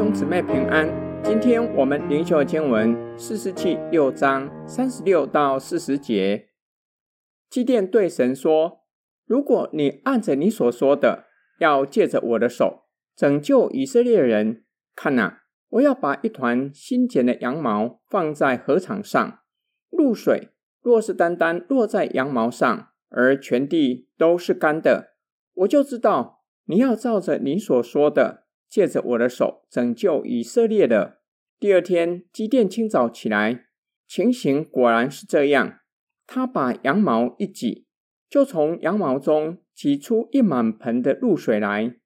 兄姊妹平安。今天我们灵修经文四十七六章三十六到四十节。基甸对神说：“如果你按着你所说的，要借着我的手拯救以色列人，看哪，我要把一团新剪的羊毛放在禾场上，露水若是单单落在羊毛上，而全地都是干的，我就知道你要照着你所说的。”借着我的手拯救以色列的。第二天，基甸清早起来，情形果然是这样。他把羊毛一挤，就从羊毛中挤出一满盆的露水来。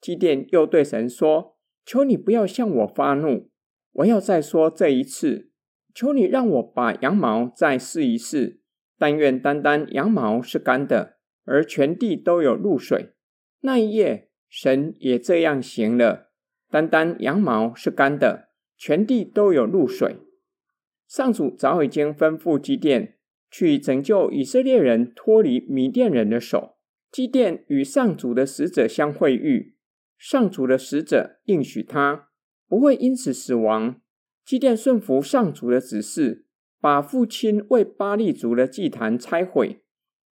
基甸又对神说：“求你不要向我发怒，我要再说这一次。求你让我把羊毛再试一试。但愿单单羊毛是干的，而全地都有露水。”那一夜。神也这样行了，单单羊毛是干的，全地都有露水。上主早已经吩咐基甸去拯救以色列人脱离米甸人的手。基甸与上主的使者相会遇，上主的使者应许他不会因此死亡。基甸顺服上主的指示，把父亲为巴力族的祭坛拆毁。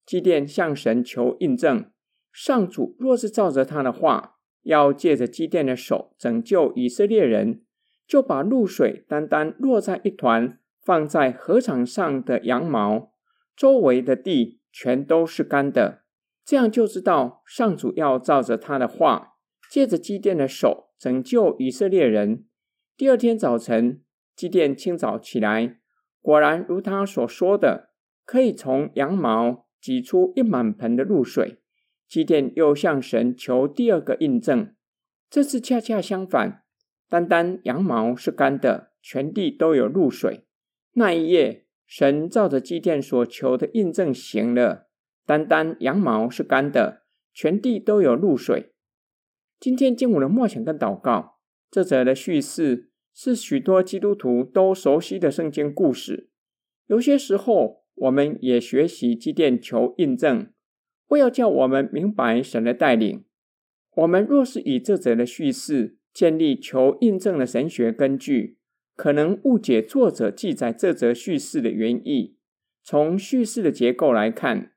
基甸向神求印证。上主若是照着他的话，要借着基甸的手拯救以色列人，就把露水单单落在一团放在禾场上的羊毛，周围的地全都是干的。这样就知道上主要照着他的话，借着基甸的手拯救以色列人。第二天早晨，基甸清早起来，果然如他所说的，可以从羊毛挤出一满盆的露水。基甸又向神求第二个印证，这次恰恰相反，单单羊毛是干的，全地都有露水。那一夜，神照着基甸所求的印证行了，单单羊毛是干的，全地都有露水。今天经文的默想跟祷告，这则的叙事是许多基督徒都熟悉的圣经故事。有些时候，我们也学习基甸求印证。为要叫我们明白神的带领，我们若是以这则的叙事建立求印证的神学根据，可能误解作者记载这则叙事的原意。从叙事的结构来看，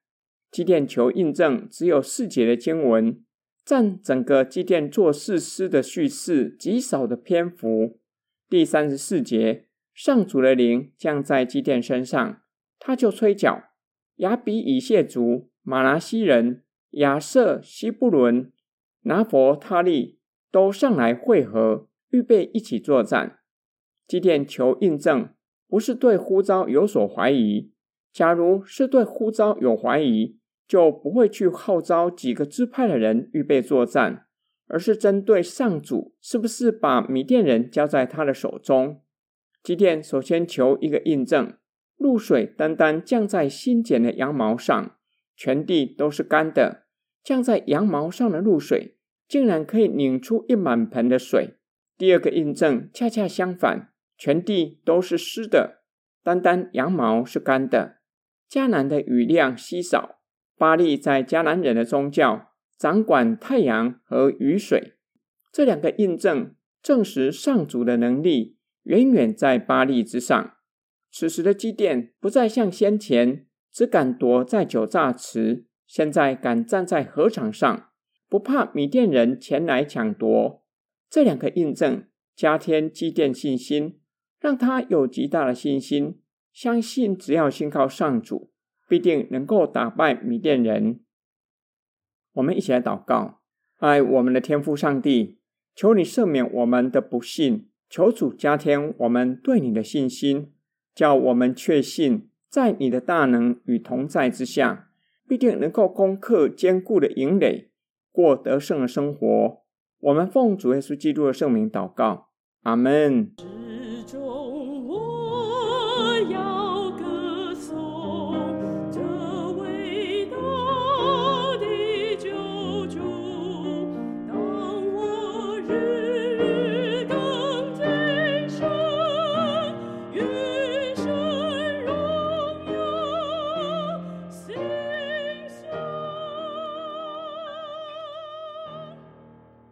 基甸求印证只有四节的经文，占整个基甸做士师的叙事极少的篇幅。第三十四节，上主的灵降在基甸身上，他就吹角，亚比以谢族。马拿西人亚设、西布伦、拿弗他利都上来会合，预备一起作战。基甸求印证，不是对呼召有所怀疑。假如是对呼召有怀疑，就不会去号召几个支派的人预备作战，而是针对上主是不是把米甸人交在他的手中。基甸首先求一个印证：露水单单降在新剪的羊毛上。全地都是干的，降在羊毛上的露水，竟然可以拧出一满盆的水。第二个印证恰恰相反，全地都是湿的，单单羊毛是干的。迦南的雨量稀少，巴利在迦南人的宗教掌管太阳和雨水。这两个印证证实上主的能力远远在巴利之上。此时的基甸不再像先前。只敢躲在酒榨池，现在敢站在河场上，不怕米甸人前来抢夺。这两个印证加添基奠信心，让他有极大的信心，相信只要信靠上主，必定能够打败米甸人。我们一起来祷告：爱我们的天父上帝，求你赦免我们的不信，求主加添我们对你的信心，叫我们确信。在你的大能与同在之下，必定能够攻克坚固的营垒，过得胜的生活。我们奉主耶稣基督的圣名祷告，阿门。